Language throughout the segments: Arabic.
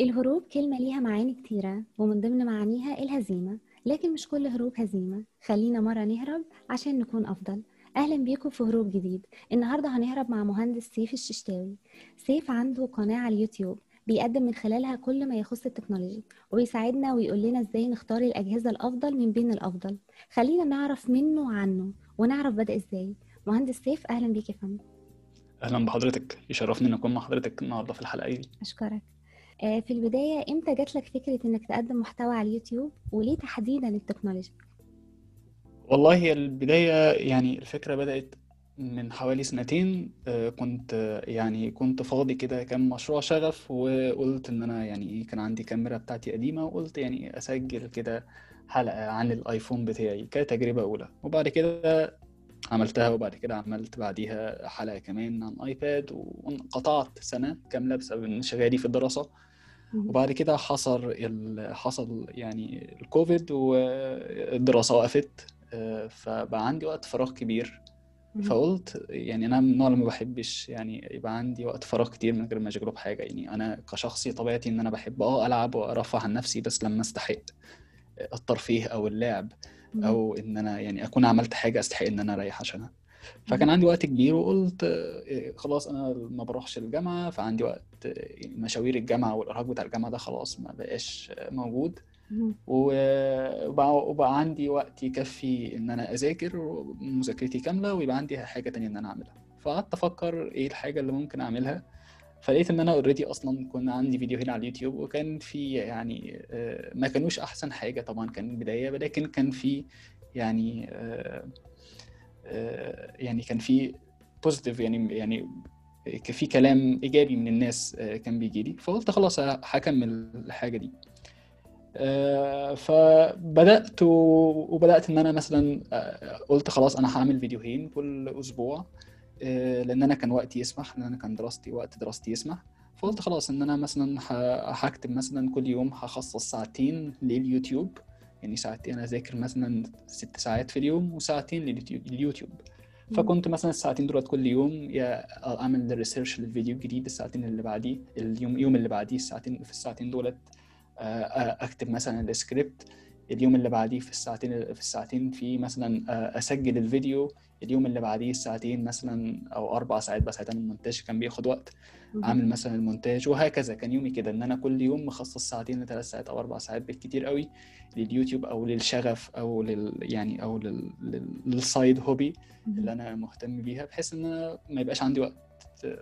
الهروب كلمة ليها معاني كتيرة ومن ضمن معانيها الهزيمة. لكن مش كل هروب هزيمة. خلينا مرة نهرب عشان نكون أفضل. أهلا بيكم في هروب جديد. النهاردة هنهرب مع مهندس سيف الششتاوي. سيف عنده قناة على اليوتيوب. بيقدم من خلالها كل ما يخص ال technology وبيساعدنا ويقول لنا إزاي نختار الأجهزة الأفضل من بين الأفضل. خلينا نعرف منه وعنه ونعرف بدأ إزاي. مهندس سيف أهلا بيك يا فندم. أهلا بحضرتك. يشرفني إن أكون مع حضرتك النهارده في الحلقة دي. أشكرك. في البداية إمتى جات لك فكرة إنك تقدم محتوى على اليوتيوب وليه تحديدا التكنولوجي؟ والله هي البداية يعني الفكرة بدأت من حوالي سنتين آه، كنت آه، يعني كنت فاضي كده كان مشروع شغف وقلت إن أنا يعني إيه كان عندي كاميرا بتاعتي قديمة وقلت يعني أسجل كده حلقة عن الآيفون بتاعي كتجربة أولى وبعد كده عملتها وبعد كده عملت بعديها حلقة كمان عن آيباد وانقطعت سنة كاملة بسبب انشغالي في الدراسة مهم. وبعد كده حصل. حصل يعني الكوفيد والدراسة وقفت آه، فبقى عندي وقت فراغ كبير. فقلت يعني أنا من النوع اللي ما بحبش يعني يبقى عندي وقت فراغ كتير من غير ما أشغله بحاجة يعني أنا كشخصي طبيعتي إن أنا بحب أه ألعب وأرفه عن نفسي بس لما أستحق الترفيه أو اللعب. أو إن أنا يعني أكون عملت حاجة أستحق إن أنا أريح عشانها فكان عندي وقت كبير وقلت آه، خلاص أنا ما بروحش الجامعة فعندي وقت آه، مشاوير الجامعة والإرهاق بتاع الجامعة ده خلاص ما بقاش موجود. وبقى, وبقى عندي وقت يكفي إن أنا أذاكر مذاكرتي كاملة ويبقى عندي حاجة تانية إن أنا أعملها. فقعدت أفكر إيه الحاجة اللي ممكن أعملها. فلقيت إن أنا اوريدي أصلا كنا عندي فيديوهين على اليوتيوب وكان في يعني آه، ما كانوش أحسن حاجة طبعا كان بداية ولكن كان في يعني آه، آه، يعني كان في positive يعني يعني في كلام إيجابي من الناس آه، كان بيجي لي. فقلت خلاص هكمل الحاجة دي. آه، فبدأت وبدأت إن أنا مثلا آه، قلت خلاص أنا هعمل فيديوهين كل أسبوع لأن أنا كان وقتي يسمح لأن أنا كان دراستي وقت دراستي يسمح. فقلت خلاص إن أنا مثلا هكتب مثلا كل يوم هخصص ساعتين لليوتيوب. يعني ساعتين أذاكر مثلا ست ساعات في اليوم وساعتين لليوتيوب. فكنت مثلا الساعتين دولت كل يوم يا أعمل research للفيديو الجديد الساعتين اللي بعديه اليوم اليوم اللي بعديه الساعتين في الساعتين دولت آه، أكتب مثلا السكريبت اليوم اللي بعديه في الساعتين في الساعتين في مثلا آه، أسجل الفيديو اليوم اللي بعديه الساعتين مثلا أو أربع ساعات بس ساعتين المونتاج كان بياخد وقت. أعمل مثلا المونتاج وهكذا كان يومي كده إن أنا كل يوم مخصص ساعتين لثلاث ساعات أو أربع ساعات بالكتير قوي لليوتيوب أو للشغف أو لل يعني أو لل... لل... لل side hobby. اللي أنا مهتم بيها بحيث إن أنا ما يبقاش عندي وقت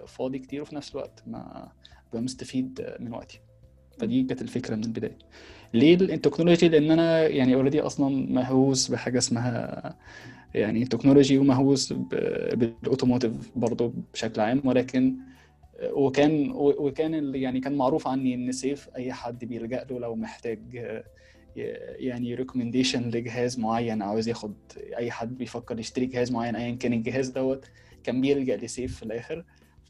فاضي كتير وفي نفس الوقت ما أبقى مستفيد من وقتي فدي كانت الفكرة من البداية ليه ال technology؟ لأن أنا يعني already أصلا مهووس بحاجة اسمها يعني technology ومهووس بال automotive برضه بشكل عام ولكن وكان وكان اللي يعني كان معروف عني إن سيف أي حد بيلجأ له لو محتاج يعني recommendation لجهاز معين عاوز ياخد أي حد بيفكر يشتري جهاز معين ايا كان الجهاز دوت كان بيلجأ لسيف في الآخر.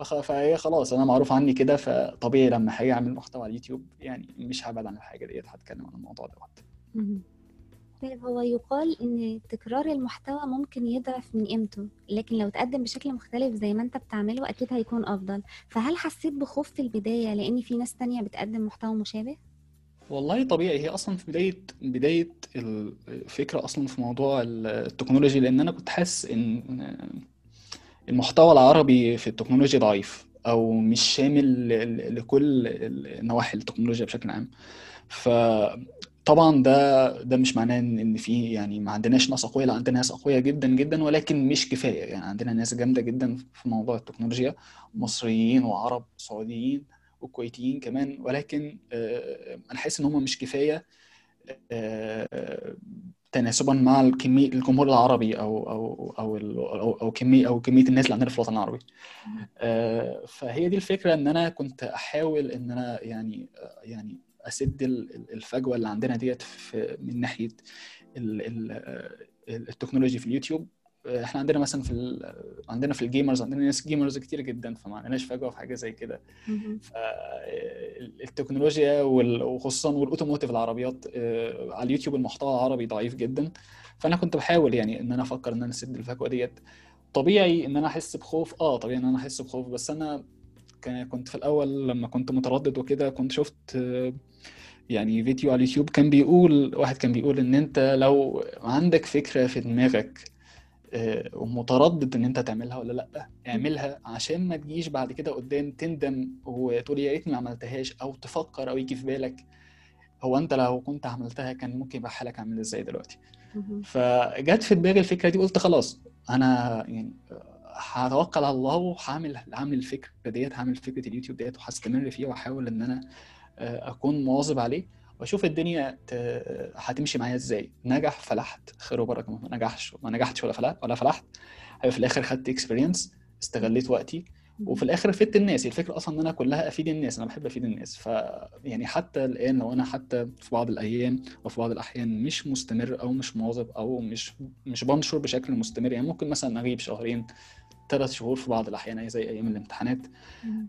فهي خلاص أنا معروف عني كده فطبيعي لما هاجي أعمل محتوى على اليوتيوب يعني مش هبعد عن الحاجة ديت هتكلم عن الموضوع دوت. طيب هو يقال إن تكرار المحتوى ممكن يضعف من قيمته لكن لو تقدم بشكل مختلف زي ما أنت بتعمله أكيد هيكون أفضل فهل حسيت بخوف في البداية لأن في ناس تانية بتقدم محتوى مشابه؟ والله طبيعي هي أصلا في بداية بداية الفكرة أصلا في موضوع التكنولوجي لأن أنا كنت حاسس إن المحتوى العربي في التكنولوجيا ضعيف أو مش شامل لكل نواحي التكنولوجيا بشكل عام. فطبعا ده ده مش معناه إن في يعني ما عندناش ناس أقوياء لا عندنا ناس أقوياء جدا جدا ولكن مش كفاية. يعني عندنا ناس جامدة جدا في موضوع التكنولوجيا مصريين وعرب سعوديين وكويتيين كمان ولكن آه، أنا حاسس إن هم مش كفاية آه، تناسبا مع الكمية الجمهور العربي أو أو أو ال- أو أو كمية أو كمية الناس اللي عندنا في الوطن العربي. آه، فهي دي الفكرة إن أنا كنت أحاول إن أنا يعني آه، يعني أسد ال- ال- الفجوة اللي عندنا ديت من ال- آه، التكنولوجي في اليوتيوب. إحنا عندنا مثلا في ال- عندنا في ال gamers عندنا ناس gamers كتير جدا فما عندناش فجوة في حاجة زي كده. فالتكنولوجيا وال- وخصوصا وال automotive العربيات آه، على اليوتيوب المحتوى العربي ضعيف جدا. فأنا كنت بحاول يعني إن أنا أفكر إن أنا أسد الفجوة ديت. طبيعي إن أنا أحس بخوف آه طبيعي إن أنا أحس بخوف بس أنا كنت في الأول لما كنت متردد وكده كنت شفت آه، يعني فيديو على اليوتيوب كان بيقول واحد كان بيقول إن أنت لو عندك فكرة في دماغك ومتردد إن أنت تعملها ولا لأ. اعملها عشان ما تجيش بعد كده قدام تندم وتقول يا ريتني ما عملتهاش أو تفكر أو يجي في بالك. هو أنت لو كنت عملتها كان ممكن يبقى حالك عامل إزاي دلوقتي. فجت في دماغي الفكرة دي قلت خلاص أنا يعني هتوكل على الله وهعمل هعمل الفكرة ديت هعمل فكرة اليوتيوب ديت وهستمر فيها وأحاول إن أنا آه، أكون مواظب عليه. وأشوف الدنيا هتمشي معايا إزاي. نجح فلحت. خير وبركة. ما نجحش. ما نجحتش ولا فلحت ولا فلحت. هيبقى في الآخر خدت experience استغليت وقتي. وفي الآخر فدت الناس. الفكرة أصلا إن أنا كلها أفيد الناس. أنا بحب أفيد الناس. ف يعني حتى الآن لو أنا حتى في بعض الأيام وفي بعض الأحيان مش مستمر أو مش مواظب أو مش مش بنشر بشكل مستمر يعني ممكن مثلا أغيب شهرين ثلاث شهور في بعض الأحيان زي أيام الامتحانات.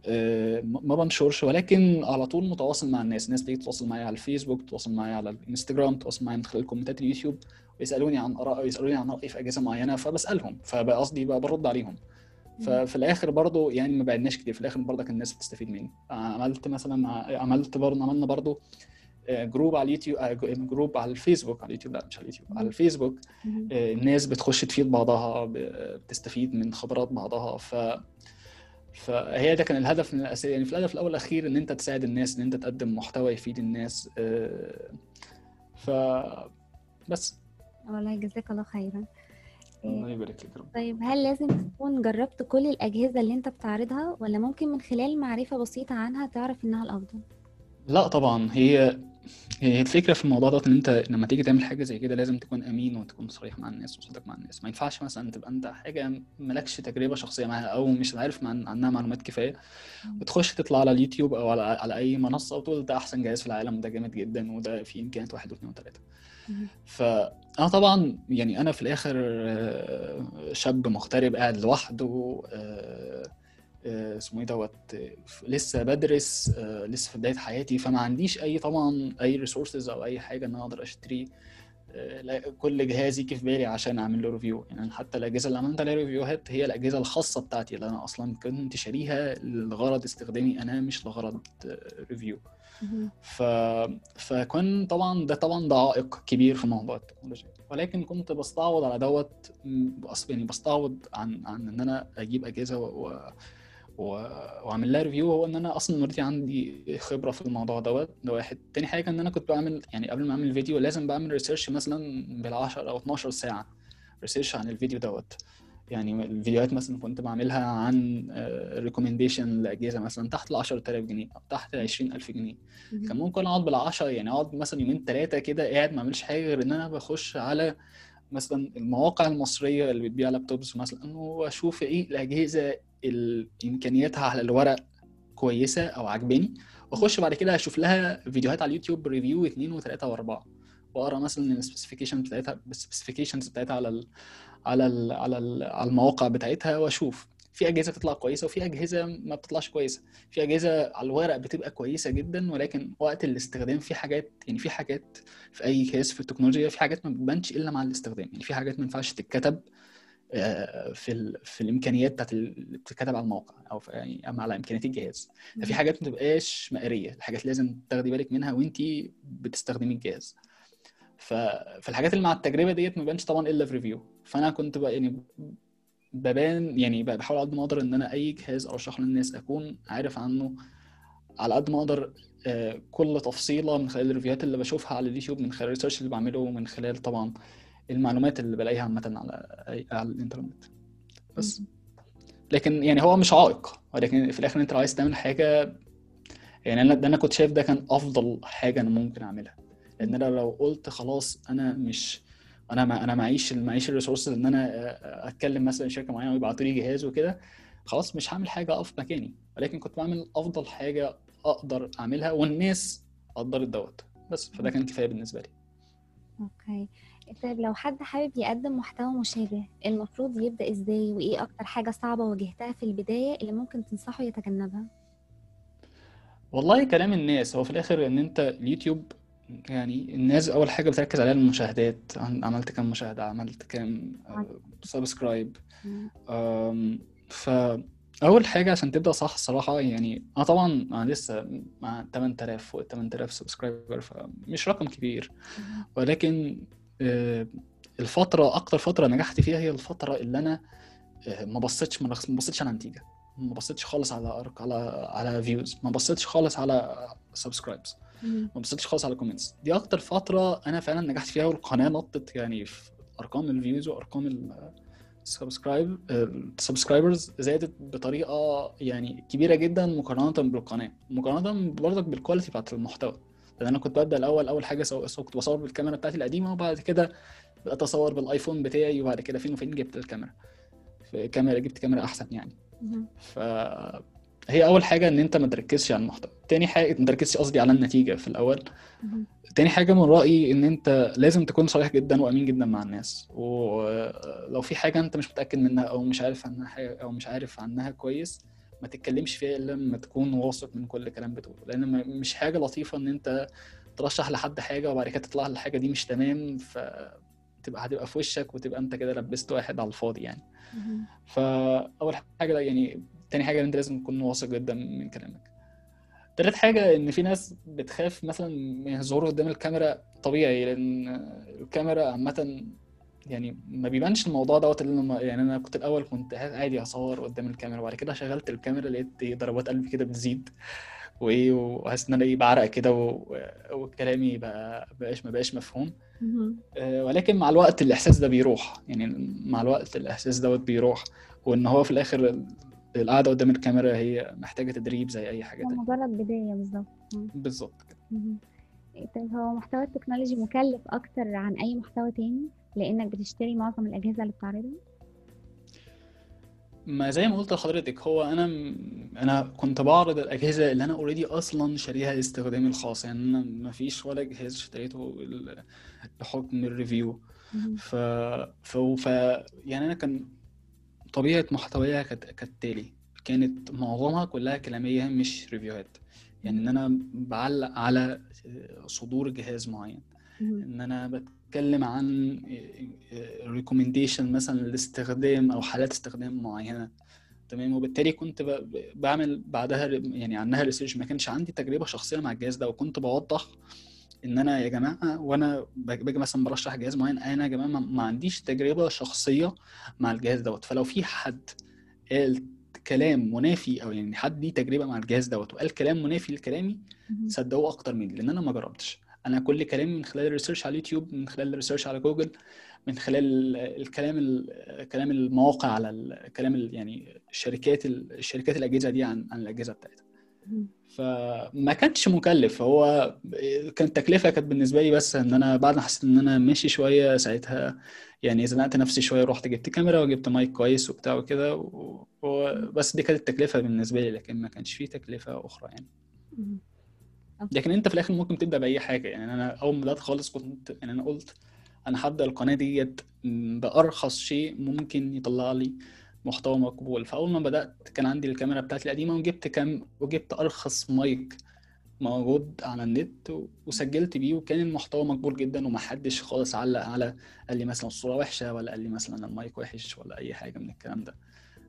آه، ما بنشرش ولكن على طول متواصل مع الناس. الناس بتيجي تتواصل معايا على الفيسبوك تتواصل معايا على الإنستجرام تتواصل معايا من خلال كومنتات اليوتيوب ويسألوني عن آراء يسالوني عن رايي في اجهزه معينة فبسألهم. فبقى قصدي بقى برد عليهم. ففي الآخر برضو يعني ما بعدناش كتير. في الآخر برضك الناس بتستفيد مني. عملت مثلا عملت برضه عملنا برضو آه، جروب على اليوتيوب جروب على الفيسبوك على اليوتيوب لا مش على اليوتيوب على الفيسبوك الناس بتخش تفيد بعضها بتستفيد من خبرات بعضها. ف فهي ده كان الهدف من الاساسي يعني في الهدف الأول والاخير إن أنت تساعد الناس إن أنت تقدم محتوى يفيد الناس آه، ف بس. والله جزاك الله خيرا. الله يبارك لك طيب هل لازم تكون جربت كل الأجهزة اللي أنت بتعرضها ولا ممكن من خلال معرفة بسيطة عنها تعرف إنها الأفضل؟ لا طبعا هي هي الفكرة في الموضوع ده إن أنت لما تيجي تعمل حاجة زي كده لازم تكون أمين وتكون صريح مع الناس وصادق مع الناس. ما ينفعش مثلا تبقى أنت حاجة مالكش تجربة شخصية معاها أو مش عارف عن- عنها معلومات كفاية. وتخش تطلع على اليوتيوب أو على, على أي منصة وتقول ده أحسن جهاز في العالم وده جامد جدا وده فيه إمكانيات واحد واثنين وثلاثه. فانا طبعا يعني أنا في الآخر آه، شاب مغترب قاعد لوحده آه، اسمه إيه دوت آه، لسه بدرس آه، لسه في بداية حياتي فما عنديش أي طبعا أي resources أو أي حاجة إن أنا أقدر أشتري آه، كل جهاز يجي في بالي عشان أعمل له review يعني حتى الأجهزة اللي عملت عليها review هات هي الأجهزة الخاصة بتاعتي اللي أنا أصلا كنت شاريها لغرض استخدامي أنا مش لغرض review. ف... فكان طبعا ده طبعا ده عائق كبير في موضوع التكنولوجيا. ولكن كنت بستعوض على دوت يعني بستعوض عن عن إن أنا أجيب أجهزة و... و... و... وأعمل لها review هو إن أنا أصلا already عندي خبرة في الموضوع دوت. ده واحد. تاني حاجة إن أنا كنت بعمل يعني قبل ما أعمل فيديو لازم بعمل research مثلا بال10 أو 12 ساعة. research عن الفيديو دوت. يعني الفيديوهات مثلا كنت بعملها عن recommendation لأجهزة مثلا تحت ال 10000 جنيه أو تحت ال 20000 جنيه. كان. ممكن أقعد بالعشرة يعني أقعد مثلا يومين ثلاثة كده قاعد ما أعملش حاجة غير إن أنا بخش على مثلا المواقع المصرية اللي بتبيع laptops مثلا وأشوف إيه الأجهزة امكانياتها على الورق كويسة أو عجباني وأخش بعد كده أشوف لها فيديوهات على اليوتيوب review اثنين وثلاثه وأربعة. واقرا مثلا ال specification بتاعتها ال specifications بتاعتها على ال على ال على ال على المواقع بتاعتها وأشوف. في أجهزة بتطلع كويسة وفي أجهزة ما بتطلعش كويسة. في أجهزة على الورق بتبقى كويسة جدا ولكن وقت الاستخدام في حاجات يعني في حاجات في أي جهاز في التكنولوجيا في حاجات ما بتبانش إلا مع الاستخدام. يعني في حاجات ما ينفعش تتكتب في ال... في الإمكانيات بتاعت ال- اللي بتتكتب على الموقع أو في يعني أما على إمكانيات الجهاز. ده في حاجات ما تبقاش مقرية الحاجات لازم تاخدي بالك منها وانت بتستخدمي الجهاز. فالحاجات اللي مع التجربة ديت ما بانش طبعا إلا في review فأنا كنت بقى يعني ببان يعني بحاول على قد ما أقدر إن أنا أي جهاز أرشحه للناس أكون عارف عنه على قد ما أقدر آه، كل تفصيلة من خلال ال review هات اللي بشوفها على اليوتيوب من خلال ال research اللي بعمله ومن خلال طبعا المعلومات اللي بلاقيها عامة على على الإنترنت. بس. لكن يعني هو مش عائق. ولكن في الآخر أنت لو عايز تعمل حاجة يعني أنا ده أنا كنت شايف ده كان أفضل حاجة أنا ممكن أعملها. لأن أنا لو قلت خلاص أنا مش أنا ما أنا معيش معيش ال resources إن أنا آه، أتكلم مثلا شركة معينة ويبعتوا لي جهاز وكده خلاص مش هعمل حاجة أقف مكاني. ولكن كنت بعمل أفضل حاجة أقدر أعملها والناس قدرت دوت. بس. فده كان كفاية بالنسبة لي. okay. طيب لو حد حابب يقدم محتوى مشابه المفروض يبدأ إزاي وإيه أكتر حاجة صعبة واجهتها في البداية اللي ممكن تنصحه يتجنبها والله كلام الناس هو في الآخر إن أنت اليوتيوب يعني الناس أول حاجة بتركز عليها المشاهدات عملت كام مشاهدة عملت كام subscribe مم. أم، ف أول حاجة عشان تبدأ صح الصراحة يعني أنا طبعا أنا لسه مع 8000 فوق 8000 subscriber فمش رقم كبير. ولكن آه، الفترة أكتر فترة نجحت فيها هي الفترة اللي أنا آه، ما بصيتش ما بصيتش على نتيجة. ما بصيتش خالص على أرق على على views ما بصيتش خالص على subscribes مهم. ما بصيتش خالص على comments دي أكتر فترة أنا فعلا نجحت فيها والقناة نطت يعني في أرقام ال views وأرقام ال subscribe ال subscribers زادت بطريقة يعني كبيرة جدا مقارنة بالقناة. مقارنة برضك بال quality بتاعت المحتوى. لأن أنا كنت ببدأ الأول أول حاجة so... so كنت بصور بالكاميرا بتاعتي القديمة وبعد كده بقيت أصور بالآيفون بتاعي وبعد كده فين وفين جبت الكاميرا. في كاميرا جبت كاميرا أحسن يعني. مهم. فهي أول حاجة إن أنت ما تركزش على المحتوى. تاني حاجة ما تركزش قصدي على النتيجة في الأول. تاني حاجة من رأيي إن أنت لازم تكون صريح جدا وأمين جدا مع الناس. ولو في حاجة أنت مش متأكد منها أو مش عارف عنها حاجة أو مش عارف عنها كويس ما تتكلمش فيها إلا لما تكون واثق من كل كلام بتقوله. لأن مش حاجة لطيفة إن أنت ترشح لحد حاجة وبعد كده تطلع الحاجة دي مش تمام فتبقى هتبقى في وشك وتبقى أنت كده لبست واحد على الفاضي يعني. فاول حاجة يعني تاني حاجة إن أنت لازم تكون واثق جدا من كلامك. تالت حاجة إن في ناس بتخاف مثلا من الظهور قدام الكاميرا طبيعي لأن الكاميرا عامة يعني ما بيبانش الموضوع دوت اللي أنا يعني أنا كنت الأول كنت عادي أصور قدام الكاميرا وبعد كده شغلت الكاميرا لقيت إيه ضربات قلبي كده بتزيد وايه وحاسس إن أنا إيه بعرق كده و- وكلامي بقى بقاش ما بقاش مفهوم. آه، ولكن مع الوقت الإحساس ده بيروح يعني مع الوقت الإحساس دوت بيروح وإن هو في الآخر ال- القعدة قدام الكاميرا هي محتاجة تدريب زي أي حاجة تانية مجرد بداية بالظبط. بالظبط كده. طيب هو محتوى التكنولوجي مكلف أكتر عن أي محتوى تاني لأنك بتشتري معظم الأجهزة اللي بتعرضها؟ ما زي ما قلت لحضرتك هو أنا أنا كنت بعرض الأجهزة اللي أنا already أصلا شاريها لاستخدامي الخاص يعني أنا ما فيش ولا جهاز اشتريته لحكم ال review. ف... ف... ف... يعني أنا كان طبيعة محتواها كانت كالتالي كانت معظمها كلها كلامية مش review هات يعني إن أنا بعلق على صدور جهاز معين. إن أنا بتكلم عن recommendation مثلا لاستخدام أو حالات استخدام معينة. تمام؟ وبالتالي كنت بعمل بعدها يعني عنها research ما كانش عندي تجربة شخصية مع الجهاز ده وكنت بوضح إن أنا يا جماعة وأنا باجي مثلا برشح جهاز معين أنا يا جماعة ما عنديش تجربة شخصية مع الجهاز دوت. فلو في حد قال كلام منافي أو يعني حد ليه تجربة مع الجهاز دوت وقال كلام منافي لكلامي. صدقوه أكتر مني لأن أنا ما جربتش. أنا كل كلامي من خلال ال research على اليوتيوب من خلال ال research على جوجل من خلال الكلام ال- كلام المواقع على ال- كلام ال- يعني الشركات ال- الشركات الأجهزة دي عن عن الأجهزة بتاعتها. فما كانش مكلف هو كانت التكلفة كانت بالنسبة لي بس إن أنا بعد ما حسيت إن أنا ماشي شوية ساعتها يعني زنقت نفسي شوية رحت جبت كاميرا وجبت مايك كويس وبتاع وكده و- و- بس دي كانت التكلفة بالنسبة لي لكن ما كانش فيه تكلفة أخرى يعني. لكن أنت في الآخر ممكن تبدأ بأي حاجة. يعني أنا أول ما بدأت خالص كنت يعني أنا قلت أنا هبدأ القناة ديت بأرخص شيء ممكن يطلع لي محتوى مقبول. فأول ما بدأت كان عندي الكاميرا بتاعتي القديمة وجبت كام وجبت أرخص مايك موجود على النت وسجلت بيه وكان المحتوى مقبول جدا ومحدش خالص علق على قال لي مثلا الصورة وحشة ولا قال لي مثلا المايك وحش ولا أي حاجة من الكلام ده.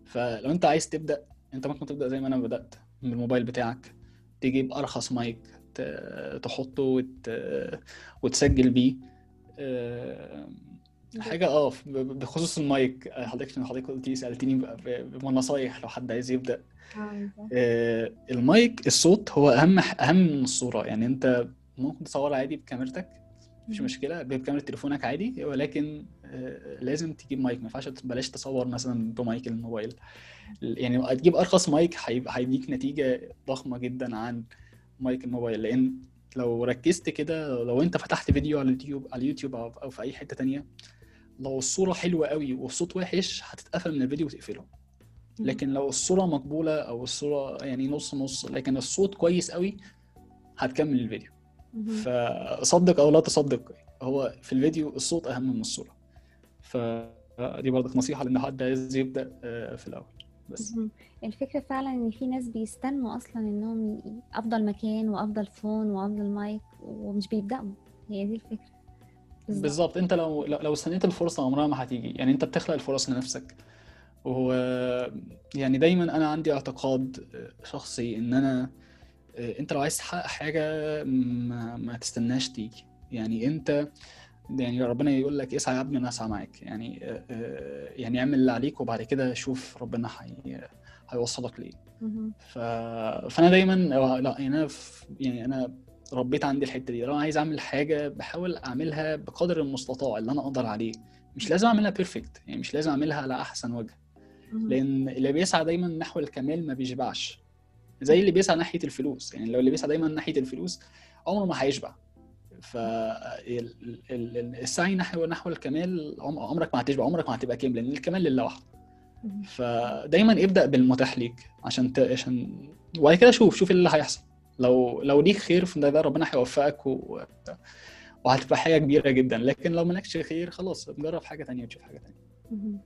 فلو أنت عايز تبدأ أنت ممكن تبدأ زي ما أنا بدأت من الموبايل بتاعك تجيب أرخص مايك تحطه وت... وتسجل بيه. آه، حاجة آه بخصوص المايك. آه، حضرتك حضرتك قلتي ب- بنصايح لو حد عايز يبدأ. بالظبط. آه، المايك الصوت هو أهم أهم من الصورة. يعني أنت ممكن تصور عادي بكاميرتك مهم. مشكلة. بكاميرا تليفونك عادي. ولكن آه، لازم تجيب مايك. ما ينفعش بلاش تصور مثلا بمايك الموبايل. يعني هتجيب أرخص مايك هيديك نتيجة ضخمة جدا عن مايك الموبايل لأن لو ركزت كده لو أنت فتحت فيديو على اليوتيوب على اليوتيوب أو في أي حتة تانية لو الصورة حلوة قوي والصوت وحش هتتقفل من الفيديو وتقفله. لكن لو الصورة مقبولة أو الصورة يعني نص نص لكن الصوت كويس قوي هتكمل الفيديو. فصدق أو لا تصدق هو في الفيديو الصوت أهم من الصورة. فدي برضك نصيحة لأن حد عايز يبدأ آه، في الأول. بس. مهم. الفكرة فعلا إن في ناس بيستنوا أصلا إنهم أفضل مكان وأفضل فون وأفضل مايك ومش بيبدأوا. هي دي الفكرة. بالظبط. أنت لو لو استنيت الفرصة عمرها ما هتيجي. يعني أنت بتخلق الفرص لنفسك. و يعني دايما أنا عندي اعتقاد شخصي إن أنا أنت لو عايز تحقق حاجة ما, ما تستناش تيجي. يعني أنت يعني ربنا يقول لك اسعى يا ابني أنا اسعى معاك. يعني يعني اعمل اللي عليك وبعد كده شوف ربنا حي... هيوصلك ليه مهم. ف... فأنا دايما لا يعني أنا في... يعني أنا ربيت عندي الحتة دي. لو أنا عايز أعمل حاجة بحاول أعملها بقدر المستطاع اللي أنا أقدر عليه. مش لازم أعملها بيرفكت يعني مش لازم أعملها على أحسن وجه. لأن اللي بيسعى دايما نحو الكمال ما بيشبعش. زي اللي بيسعى ناحية الفلوس. يعني لو اللي بيسعى دايما ناحية الفلوس عمره ما هيشبع. فالسعي نحو نحو الكمال عم- عمرك ما هتشبع عمرك ما هتبقى كامل لأن الكمال لله وحده. فدايما ابدأ بالمتاح ليك عشان ت... عشان وبعد كده شوف شوف اللي هيحصل. لو لو ليك خير في ده ربنا هيوفقك و... وهتبقى حاجة كبيرة جدا. لكن لو مالكش خير خلاص جرب حاجة تانية وتشوف حاجة تانية.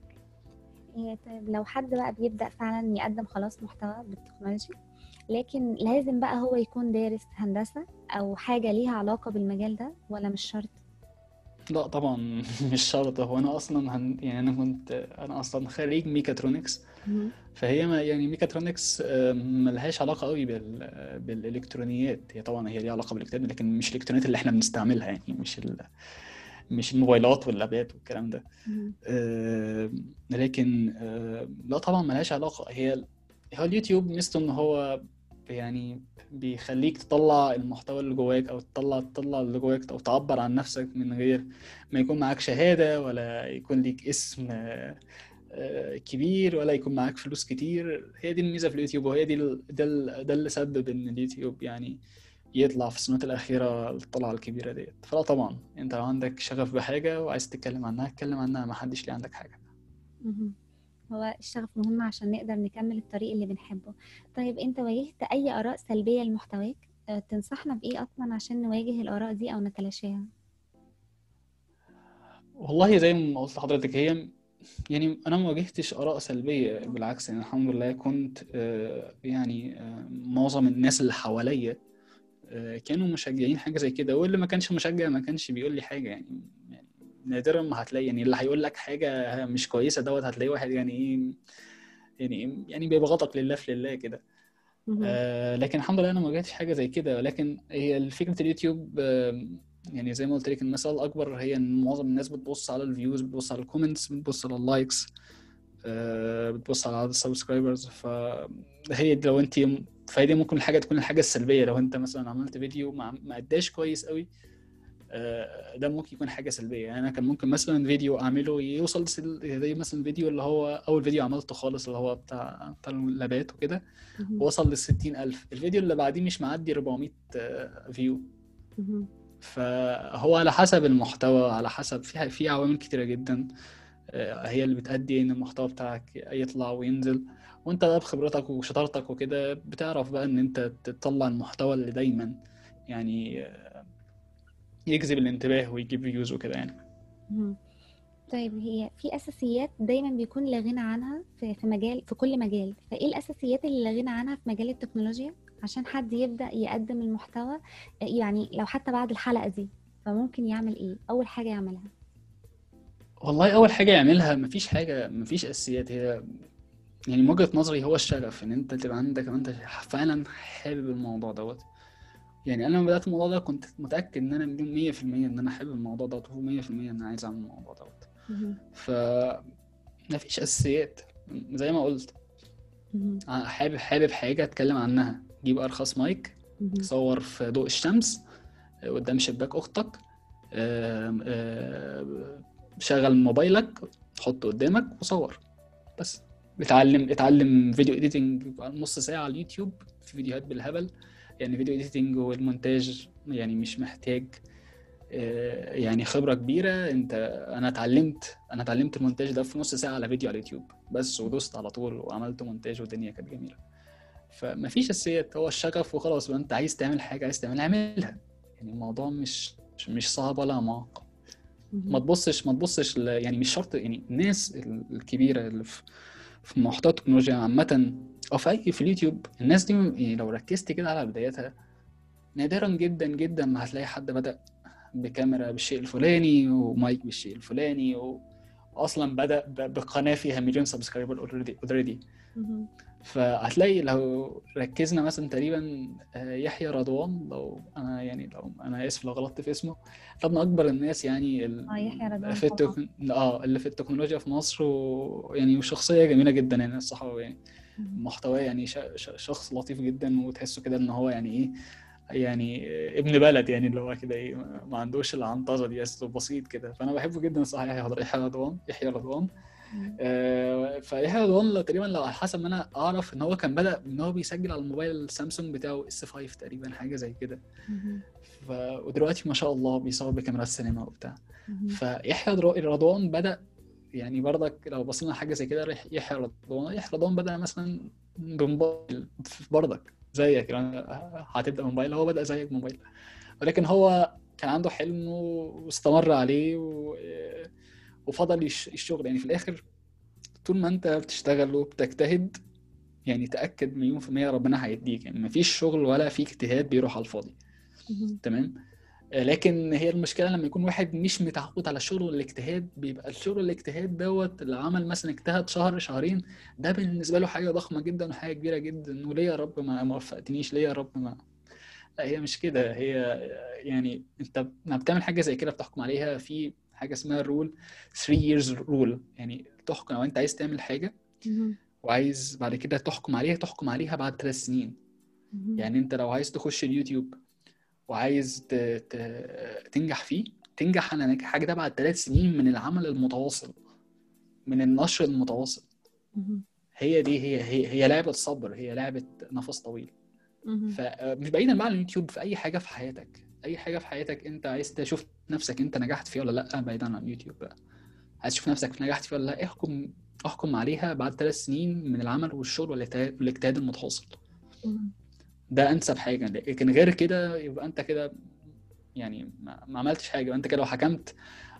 إيه طيب لو حد بقى بيبدأ فعلا يقدم خلاص محتوى بالتكنولوجي؟ لكن لازم بقى هو يكون دارس هندسة أو حاجة ليها علاقة بالمجال ده ولا مش شرط؟ لا طبعا مش شرط هو أنا أصلا هن... يعني أنا كنت أنا أصلا خريج ميكاترونكس. فهي ما يعني ميكاترونكس ملهاش علاقة قوي بال... بالإلكترونيات هي طبعا هي ليها علاقة بالإلكترونيات لكن مش الإلكترونيات اللي إحنا بنستعملها يعني مش ال... مش الموبايلات وال laptops والكلام ده. آه، لكن آه، لا طبعا ملهاش علاقة هي هو اليوتيوب ميزته إن هو يعني بيخليك تطلع المحتوى اللي جواك أو تطلع تطلع اللي جواك أو تعبر عن نفسك من غير ما يكون معاك شهادة ولا يكون ليك اسم آه، آه، كبير ولا يكون معاك فلوس كتير. هي دي الميزة في اليوتيوب وهي دي ده ده اللي سبب إن اليوتيوب يعني يطلع في السنوات الأخيرة الطلعة الكبيرة ديت. فلا طبعا أنت لو عندك شغف بحاجة وعايز تتكلم عنها اتكلم عنها ما حدش ليه عندك حاجة. مهم. هو الشغف مهم عشان نقدر نكمل الطريق اللي بنحبه. طيب انت واجهت أي آراء سلبية لمحتواك؟ أه، تنصحنا بإيه أصلا عشان نواجه الآراء دي أو نتلاشاها؟ والله زي ما قلت لحضرتك هي يعني أنا ما واجهتش آراء سلبية بالعكس يعني الحمد لله كنت آه، يعني آه، معظم الناس اللي حواليا آه، كانوا مشجعين حاجة زي كده واللي ما كانش مشجع ما كانش بيقول لي حاجة يعني. نادرا ما هتلاقي يعني اللي هيقول لك حاجة مش كويسة دوت هتلاقيه واحد يعني إيه يعني يعني بيبغضك لله في لله كده. آه لكن الحمد لله أنا ما واجهتش حاجة زي كده. ولكن هي فكرة اليوتيوب آه يعني زي ما قلت لك المثال الأكبر هي إن معظم الناس بتبص على ال views بتبص على ال comments بتبص على ال likes آه بتبص على عدد ال subscribers فهي لو انت فهي دي ممكن الحاجة تكون الحاجة السلبية. لو أنت مثلا عملت فيديو ما ما أداش كويس قوي ده ممكن يكون حاجة سلبية. يعني أنا كان ممكن مثلا فيديو أعمله يوصل زي مثلا فيديو اللي هو أول فيديو عملته خالص اللي هو بتاع بتاع اللابات وكده. وصل لل 60000 الفيديو اللي بعديه مش معدي 400 آه، فيو. فهو على حسب المحتوى على حسب في في عوامل كتيرة جدا آه، هي اللي بتأدي إن المحتوى بتاعك يطلع وينزل. وأنت بقى بخبرتك وشطارتك وكده بتعرف بقى إن أنت تطلع المحتوى اللي دايما. يعني آه، يجذب الانتباه ويجيب فيوز وكده يعني. طيب هي في أساسيات دايما بيكون لا غنى عنها في في مجال في كل مجال. فإيه الأساسيات اللي لا غنى عنها في مجال التكنولوجيا؟ عشان حد يبدأ يقدم المحتوى يعني لو حتى بعد الحلقة دي فممكن يعمل إيه؟ أول حاجة يعملها. والله أول حاجة يعملها مفيش حاجة مفيش أساسيات. هي يعني من وجهة نظري هو الشغف إن أنت تبقى عندك أنت فعلا حابب الموضوع دوت. يعني أنا لما بدأت الموضوع ده كنت متأكد إن أنا مليون 100% إن أنا حابب الموضوع دوت و 100% إن أنا عايز أعمل الموضوع دوت مهم. ف مفيش أساسيات زي ما قلت. حابب حابب حاجة أتكلم عنها جيب أرخص مايك. صور في ضوء الشمس قدام شباك أختك آم، آم، شغل موبايلك حطه قدامك وصور بس اتعلم اتعلم video editing نص ساعة على اليوتيوب في فيديوهات بالهبل يعني video editing والمونتاج يعني مش محتاج آه، يعني خبرة كبيرة انت أنا اتعلمت أنا اتعلمت المونتاج ده في نص ساعة على فيديو على اليوتيوب بس ودوست على طول وعملت مونتاج والدنيا كانت جميلة فمفيش أساسيات هو الشغف وخلاص بقى انت عايز تعمل حاجة عايز تعملها اعملها يعني الموضوع مش مش صعب ولا معقد ما. تبصش ما تبصش. يعني مش شرط يعني الناس ال- الكبيرة اللي في في محتوى التكنولوجيا عامة أو في اي في اليوتيوب الناس دي يعني لو ركزت كده على بداياتها نادرا جدا جدا ما هتلاقي حد بدأ بكاميرا بالشيء الفلاني ومايك بالشيء الفلاني و... أصلا بدأ بقناة فيها مليون subscriber already. فهتلاقي لو ركزنا مثلا تقريبا آه، يحيى رضوان لو أنا يعني لو أنا آسف لو غلطت في اسمه ده من أكبر الناس يعني آه يحيى رضوان في. آه اللي في التكنولوجيا في مصر ويعني وشخصية جميلة جدا يعني الصراحه يعني. محتواه يعني. شخص لطيف جدا وتحسه كده إن هو يعني إيه يعني ابن بلد يعني اللي هو كده إيه ما عندوش العنطزة دي بس بسيط كده فأنا بحبه جدا الصراحه يحيى رضوان يحيى رضوان فيحيى رضوان تقريبا لو على حسب ما أنا أعرف إن هو كان بدأ إن هو بيسجل على الموبايل السامسونج بتاعه اس 5 تقريبا حاجة زي كده. ف... ودلوقتي ما شاء الله بيصور بكاميرات سينما وبتاع. فيحيى رضوان بدأ يعني برضك لو بصينا حاجة زي كده يحيى رضوان يحيى رضوان بدأ مثلا بموبايل برضك زيك يعني هتبدأ موبايل هو بدأ زيك بموبايل ولكن هو كان عنده حلم وإستمر عليه و... وفضل الشغل. يعني في الآخر طول ما أنت بتشتغل وبتجتهد يعني تأكد مليون في الميه ربنا هيديك. يعني مفيش شغل ولا في اجتهاد بيروح على الفاضي. تمام؟ آه، لكن هي المشكلة لما يكون واحد مش متعود على الشغل والاجتهاد بيبقى الشغل والاجتهاد دوت اللي عمل مثلا اجتهد شهر شهرين ده بالنسبة له حاجة ضخمة جدا وحاجة كبيرة جدا. وليه يا رب ما ما وفقتنيش؟ ليه يا رب ما لا هي مش كده. هي يعني أنت لما بتعمل حاجة زي كده بتحكم عليها. في حاجة اسمها الرول 3 years رول يعني تحكم لو انت عايز تعمل حاجة. وعايز بعد كده تحكم عليها تحكم عليها بعد ثلاث سنين. يعني انت لو عايز تخش اليوتيوب وعايز ت... ت... تنجح فيه تنجح على حاجة ده بعد ثلاث سنين من العمل المتواصل من النشر المتواصل. هي دي هي هي هي لعبة صبر هي لعبة نفس طويل. فمش بعيدا بقى عن اليوتيوب في أي حاجة في حياتك أي حاجة في حياتك أنت عايز تشوف نفسك أنت نجحت فيها ولا لأ بعيدا عن اليوتيوب بقى. عايز تشوف نفسك نجحت فيها ولا لأ احكم احكم عليها بعد ثلاث سنين من العمل والشغل والاجتهاد المتواصل. ده أنسب حاجة. لكن غير كده يبقى أنت كده يعني ما, عملتش حاجة. يبقى أنت كده لو حكمت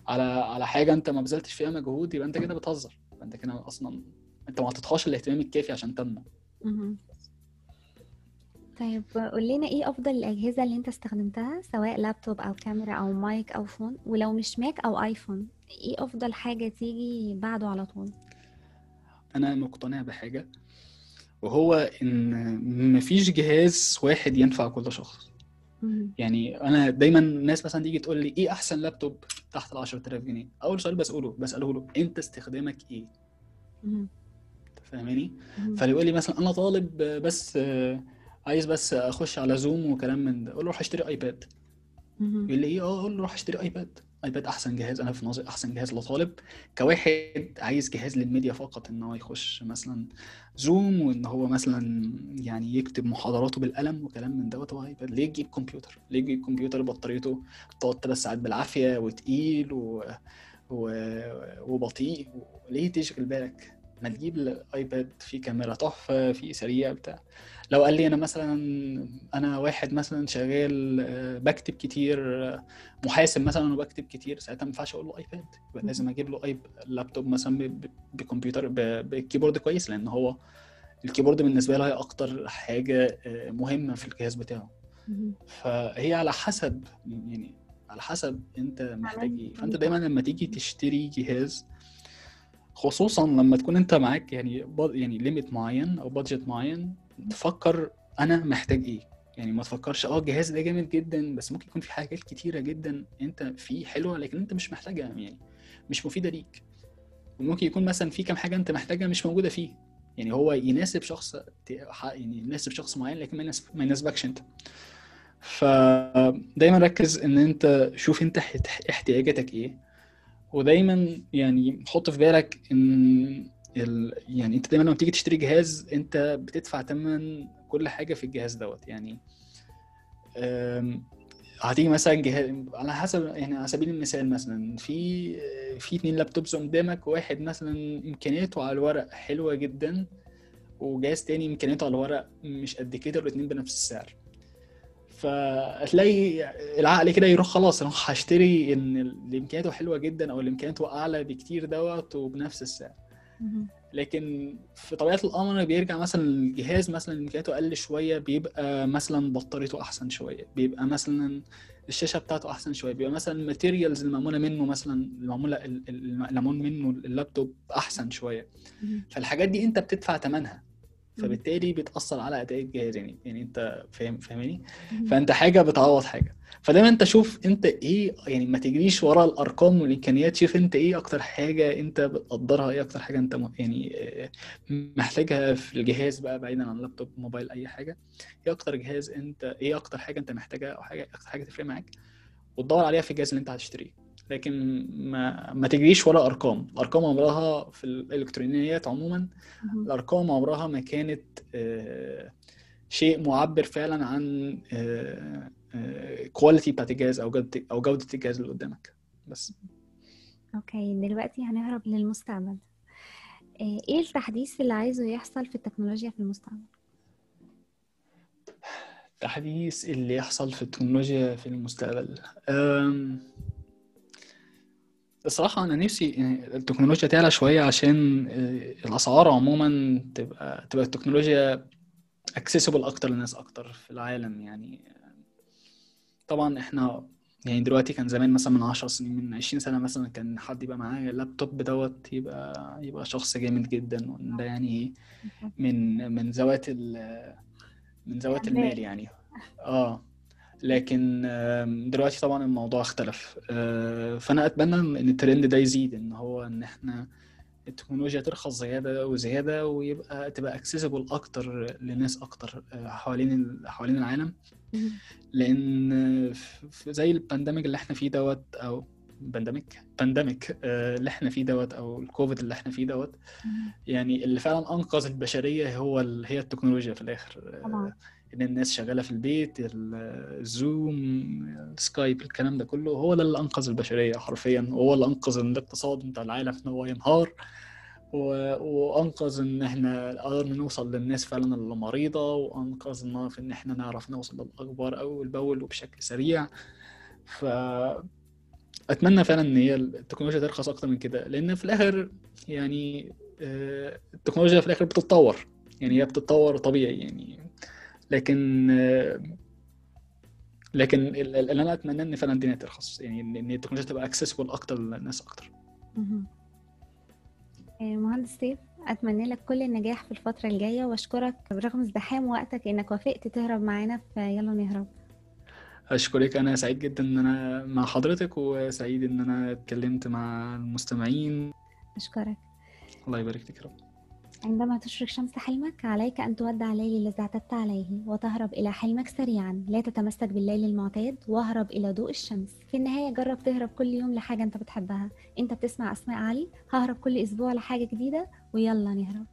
على على حاجة أنت ما بذلتش فيها مجهود يبقى أنت كده بتهزر. يبقى أنت كده أصلا أنت ما اعطيتهاش الاهتمام الكافي عشان تنمو. طيب قول لنا إيه أفضل الأجهزة اللي أنت استخدمتها سواء لابتوب أو كاميرا أو مايك أو phone ولو مش ماك أو آيفون إيه أفضل حاجة تيجي بعده على طول أنا مقتنع بحاجة وهو إن مفيش جهاز واحد ينفع كل شخص. يعني أنا دايما الناس مثلا تيجي تقول لي إيه أحسن لابتوب تحت ال 10000 جنيه أول سؤال بسأله بسأله له أنت استخدامك إيه. فاهماني. فيقول لي مثلا أنا طالب بس آه، عايز بس اخش على زوم وكلام من ده أقول له روح اشتري iPad. يقول لي إيه؟ آه أقول له روح اشتري iPad iPad أحسن جهاز أنا في نظري أحسن جهاز لطالب. كواحد عايز جهاز للميديا فقط إن هو يخش مثلا زوم وإن هو مثلا يعني يكتب محاضراته بالقلم وكلام من دوت هو iPad ليه تجيب كمبيوتر؟ ليه تجيب كمبيوتر بطاريته تقعد ثلاث ساعات بالعافية وتقيل و... و... وبطيء؟ ليه تشغل بالك؟ ما تجيب ال iPad فيه كاميرا تحفة فيه سريع بتاع. لو قال لي أنا مثلا أنا واحد مثلا شغال آه، بكتب كتير آه، محاسب مثلا وبكتب كتير ساعتها ما ينفعش أقول له iPad يبقى لازم أجيب له ايب لابتوب مثلا بكمبيوتر بكيبورد كويس لأن هو الكيبورد بالنسبة له هي أكتر حاجة آه، مهمة في الجهاز بتاعه. فهي على حسب يعني على حسب أنت محتاج إيه. فأنت دايما لما تيجي تشتري جهاز خصوصا لما تكون أنت معاك يعني يعني limit معين أو budget معين تفكر أنا محتاج إيه. يعني ما تفكرش آه الجهاز ده جامد جدا بس ممكن يكون في حاجات كتيرة جدا أنت فيه حلوة لكن أنت مش محتاجها يعني مش مفيدة ليك. وممكن يكون مثلا في كام حاجة أنت محتاجها مش موجودة فيه. يعني هو يناسب شخص يعني يناسب شخص معين لكن ما يناسب ما يناسبكش أنت. فدايما ركز إن أنت شوف أنت احت- احتياجاتك إيه. ودايما يعني حط في بالك إن ال... يعني أنت دايما لما تيجي تشتري جهاز أنت بتدفع ثمن كل حاجة في الجهاز دوت. يعني أم، هتيجي مثلا جهاز على حسب يعني على سبيل المثال مثلا في في اتنين لابتوبز قدامك واحد مثلا إمكانياته على الورق حلوة جدا وجهاز تاني إمكانياته على الورق مش قد كده والاتنين بنفس السعر. فهتلاقي العقل كده يروح خلاص أنا هشتري إن اللي امكانياته حلوة جدا أو اللي امكانياته أعلى بكتير دوت وبنفس السعر. لكن في طبيعة الأمر بيرجع مثلا الجهاز مثلا إمكانياته أقل شوية بيبقى مثلا بطاريته أحسن شوية بيبقى مثلا الشاشة بتاعته أحسن شوية بيبقى مثلا ال materials المعموله منه مثلا المعموله ال- ال- المعمول منه اللابتوب أحسن شوية. فالحاجات دي أنت بتدفع ثمنها. فبالتالي بتاثر على أداء الجهاز يعني يعني أنت فاهم فاهماني. فأنت حاجة بتعوض حاجة. فدايما أنت شوف أنت إيه يعني ما تجريش ورا الأرقام والإمكانيات شوف أنت إيه أكتر حاجة أنت بتقدرها إيه أكتر حاجة أنت يعني آه، محتاجها في الجهاز بقى بعيدا عن اللابتوب موبايل أي حاجة. إيه أكتر جهاز أنت إيه أكتر حاجة أنت محتاجها أو حاجة أكتر حاجة تفرق معاك؟ وتدور عليها في الجهاز اللي أنت هتشتريه. لكن ما ما تجريش ورا أرقام. الأرقام عمرها في الإلكترونيات عموما. الأرقام عمرها ما كانت آه، شيء معبر فعلا عن quality بتاعت الجهاز أو جودة أو جودة الجهاز اللي قدامك. بس. أوكي دلوقتي هنهرب للمستقبل. آه، إيه التحديث اللي عايزه يحصل في التكنولوجيا في المستقبل؟ التحديث اللي يحصل في التكنولوجيا في المستقبل. أم، الصراحة أنا نفسي يعني التكنولوجيا تعلى شوية عشان آه، الأسعار عموما تبقى تبقى التكنولوجيا accessible أكتر للناس أكتر في العالم يعني. طبعا إحنا يعني دلوقتي كان زمان مثلا من 10 سنين من 20 سنة مثلا كان حد يبقى معاه اللابتوب دوت يبقى يبقى شخص جامد جدا. ده يعني من من ذوات ال من ذوات. المال يعني. آه. لكن دلوقتي طبعا الموضوع اختلف آه، فأنا أتمنى إن الترند ده يزيد إن هو إن إحنا التكنولوجيا ترخص زيادة وزيادة ويبقى تبقى accessible أكتر لناس أكتر آه، حوالين ال- حوالين العالم. لأن آه، زي ال pandemic اللي إحنا فيه دوت أو pandemic pandemic اللي إحنا فيه دوت أو الكوفيد اللي إحنا فيه دوت. يعني اللي فعلا أنقذ البشرية هو. هي التكنولوجيا في الآخر طبعا إن الناس شغالة في البيت ال- ال Zoom ال Skype الكلام ده كله هو ده اللي أنقذ البشرية حرفيا وهو اللي أنقذ الاقتصاد بتاع العالم إن هو ينهار. وأنقذ إن إحنا قدرنا نوصل للناس فعلا اللي مريضة وأنقذنا في إن إحنا نعرف نوصل للاخبار أول بأول وبشكل سريع ف أتمنى فعلا إن هي التكنولوجيا ترخص أكتر من كده لأن في الآخر يعني آه، التكنولوجيا في الآخر بتتطور يعني هي بتتطور طبيعي يعني لكن لكن ال- ال- اللي أنا اتمنى إن فعلا الدنيا ترخص يعني ان التكنولوجيا تبقى اكسسبل أكتر للناس أكتر. آه، مهندس سيف أتمنى لك كل النجاح في الفترة الجاية وأشكرك برغم ازدحام وقتك إنك وافقت تهرب معانا في يلا نهرب. أشكرك أنا سعيد جدا إن أنا مع حضرتك وسعيد إن أنا اتكلمت مع المستمعين. أشكرك. الله يبارك فيك يا رب. عندما تشرق شمس حلمك عليك أن تودع الليل الذي اعتدت عليه وتهرب إلى حلمك سريعا. لا تتمسك بالليل المعتاد واهرب إلى ضوء الشمس. في النهاية جرب تهرب كل يوم لحاجة أنت بتحبها. أنت بتسمع أسماء علي؟ ههرب كل أسبوع لحاجة جديدة؟ ويلا نهرب.